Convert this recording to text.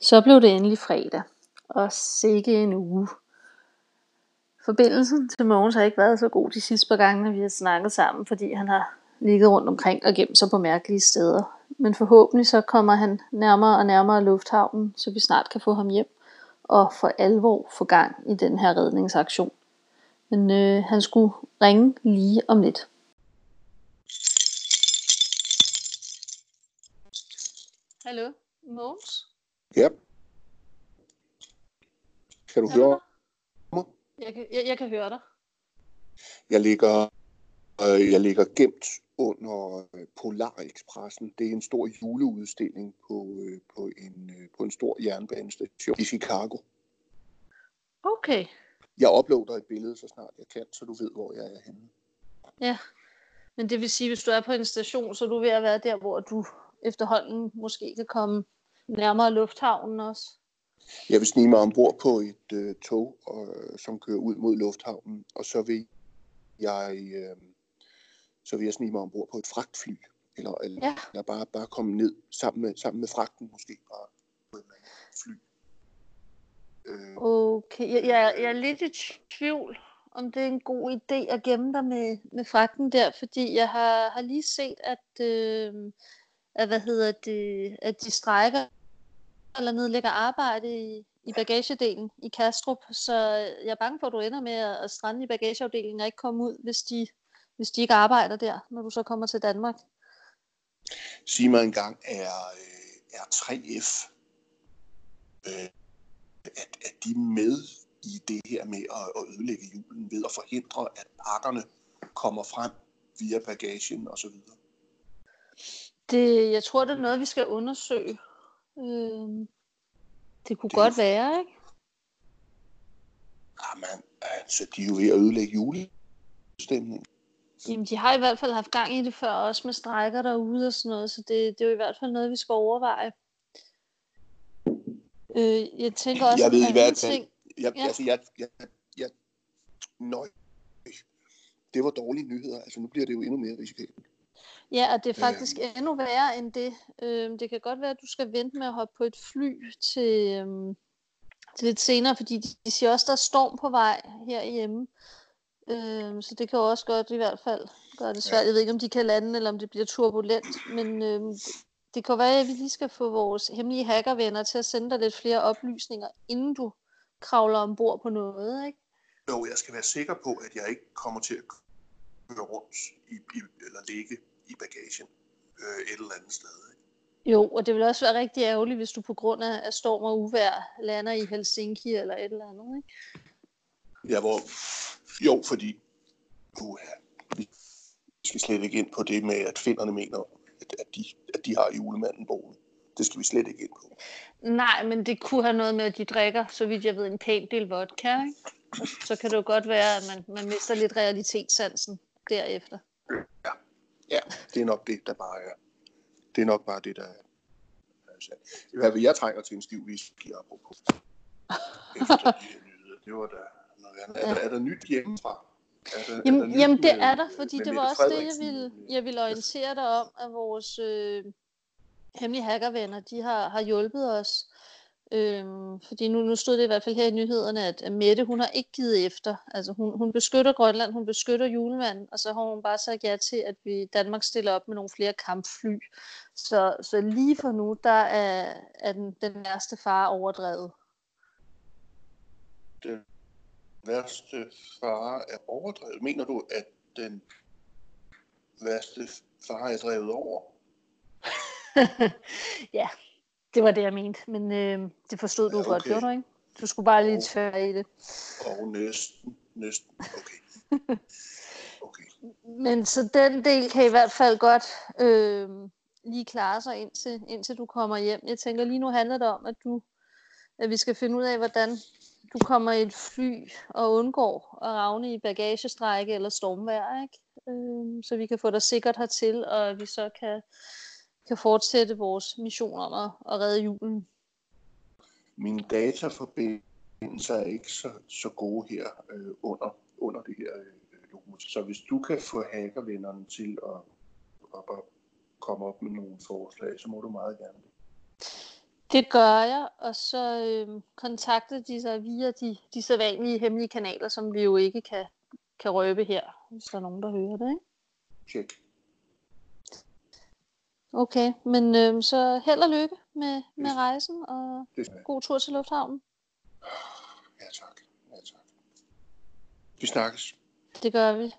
Så blev det endelig fredag, og sikke en uge. Forbindelsen til Mogens har ikke været så god de sidste par gange, når vi har snakket sammen, fordi han har ligget rundt omkring og gemt sig på mærkelige steder. Men forhåbentlig så kommer han nærmere og nærmere lufthavnen, så vi snart kan få ham hjem og for alvor få gang i den her redningsaktion. Men øh, han skulle ringe lige om lidt. Hallo, Mogens? Ja. Kan du du høre mig? Jeg kan, jeg, jeg kan høre dig. Jeg ligger, øh, jeg ligger gemt under øh, Polar Expressen. Det er en stor juleudstilling på, øh, på, en, øh, på en stor jernbanestation i Chicago. Okay. Jeg uploader et billede, så snart jeg kan, så du ved, hvor jeg er henne. Ja. Men det vil sige, hvis du er på en station, så er du ved at være der, hvor du efterhånden måske kan komme nærmere lufthavnen også. Jeg vil snige mig ombord på et øh, tog, øh, som kører ud mod lufthavnen, og så vil jeg, øh, så vil jeg snige mig ombord på et fragtfly, eller, eller, Ja. eller bare, bare komme ned sammen med, sammen med fragten måske, bare på et fly. Øh, Okay, jeg, jeg, jeg er lidt i tvivl, om det er en god idé at gemme dig med, med fragten der, fordi jeg har, har lige set, at, øh, at, hvad hedder det, at de strækker eller nedlægger arbejde i, i bagagedelen i Kastrup, så jeg er bange for, at du ender med at, strande i bagageafdelingen og ikke komme ud, hvis de, hvis de ikke arbejder der, når du så kommer til Danmark. Sig mig engang, er, øh, er 3F, øh, at, at de med i det her med at, at ødelægge julen ved at forhindre, at pakkerne kommer frem via bagagen osv.? Det, jeg tror, det er noget, vi skal undersøge. Øh, det kunne Det godt jo- være, ikke? Jamen, altså, de er jo ved at ødelægge julestemningen. Jamen, de har i hvert fald haft gang i det før, også med strækker derude og sådan noget, så det, det er jo i hvert fald noget, vi skal overveje. Øh, jeg tænker også, Jeg ved i hvert fald- ting. Jeg, ja. altså, jeg, jeg, jeg, nøj, det var dårlige nyheder. Altså, nu bliver det jo endnu mere risikabelt. Ja, og det er faktisk Øhm. endnu værre end det. Øh, det kan godt være, at du skal vente med at hoppe på et fly til, øhm, til lidt senere, fordi de, de siger også, at der er storm på vej herhjemme. Øh, så det kan jo også godt i hvert fald gøre det svært. Jeg ved ikke, om de kan lande, eller om det bliver turbulent, men øh, det, det kan være, at vi lige skal få vores hemmelige hackervenner til at sende dig lidt flere oplysninger, inden du kravler ombord på noget, ikke? Jo, jeg skal være sikker på, at jeg ikke kommer til at køre rundt i, i, eller ligge i bagagen øh, et eller andet sted. Ikke? Jo, og det vil også være rigtig ærgerligt, hvis du på grund af, storm og uvejr lander i Helsinki eller et eller andet, ikke? Ja, hvor, jo, fordi uh, vi skal slet ikke ind på det med, at finderne mener, at, at, de, at de har julemanden boende. Det skal vi slet ikke ind på. Nej, men det kunne have noget med, at de drikker, så vidt jeg ved, en pæn del vodka, ikke? Og så kan det jo godt være, at man, man mister lidt realitetssansen derefter. Ja, det er nok det, der bare er. Det er nok bare det, der er. er sandt. I hvert fald, jeg trænger til en stiv whisky, apropos. Efter de. Det var da. Er, der, er der nyt hjemmefra? Er der, er der Jamen, jamen det med- er der, fordi det var også det, jeg ville, jeg ville orientere dig om, at vores øh, hemmelige hackervenner, de har, har hjulpet os. Øhm, fordi nu, nu stod det i hvert fald her i nyhederne, at, Mette, hun har ikke givet efter. Altså hun, hun beskytter Grønland, hun beskytter julemanden, og så har hun bare sagt ja til, at vi Danmark stiller op med nogle flere kampfly. Så, så lige for nu, der er, er den, den værste fare overdrevet. Den værste fare er overdrevet. Mener du, at den værste fare er drevet over? ja, det var det, jeg mente. Men øh, det forstod du Ja, godt, okay. gjorde du ikke? Du skulle bare lige tvære i det. Og næsten, næsten, okay. Okay. Men så den del kan i hvert fald godt øh, lige klare sig, indtil, indtil du kommer hjem. Jeg tænker lige nu handler det om, at, du, at vi skal finde ud af, hvordan du kommer i et fly og undgår at ravne i bagagestrække eller stormvejr, ikke? Øh, så vi kan få dig sikkert hertil, og vi så kan, kan fortsætte vores mission om at, at redde julen. Mine dataforbindelser er ikke så, så gode her øh, under, under det her øh, logo. Så hvis du kan få hackervennerne til at, at, at komme op med nogle forslag, så må du meget gerne det. Det gør jeg, og så øh, kontakter de sig via de, de sædvanlige hemmelige kanaler, som vi jo ikke kan, kan røbe her, hvis der er nogen, der hører det, ikke? Tjek. Okay, men øh, så held og lykke med, med rejsen, og god tur til lufthavnen. Ja, tak. Ja, tak. Vi snakkes. Det gør vi.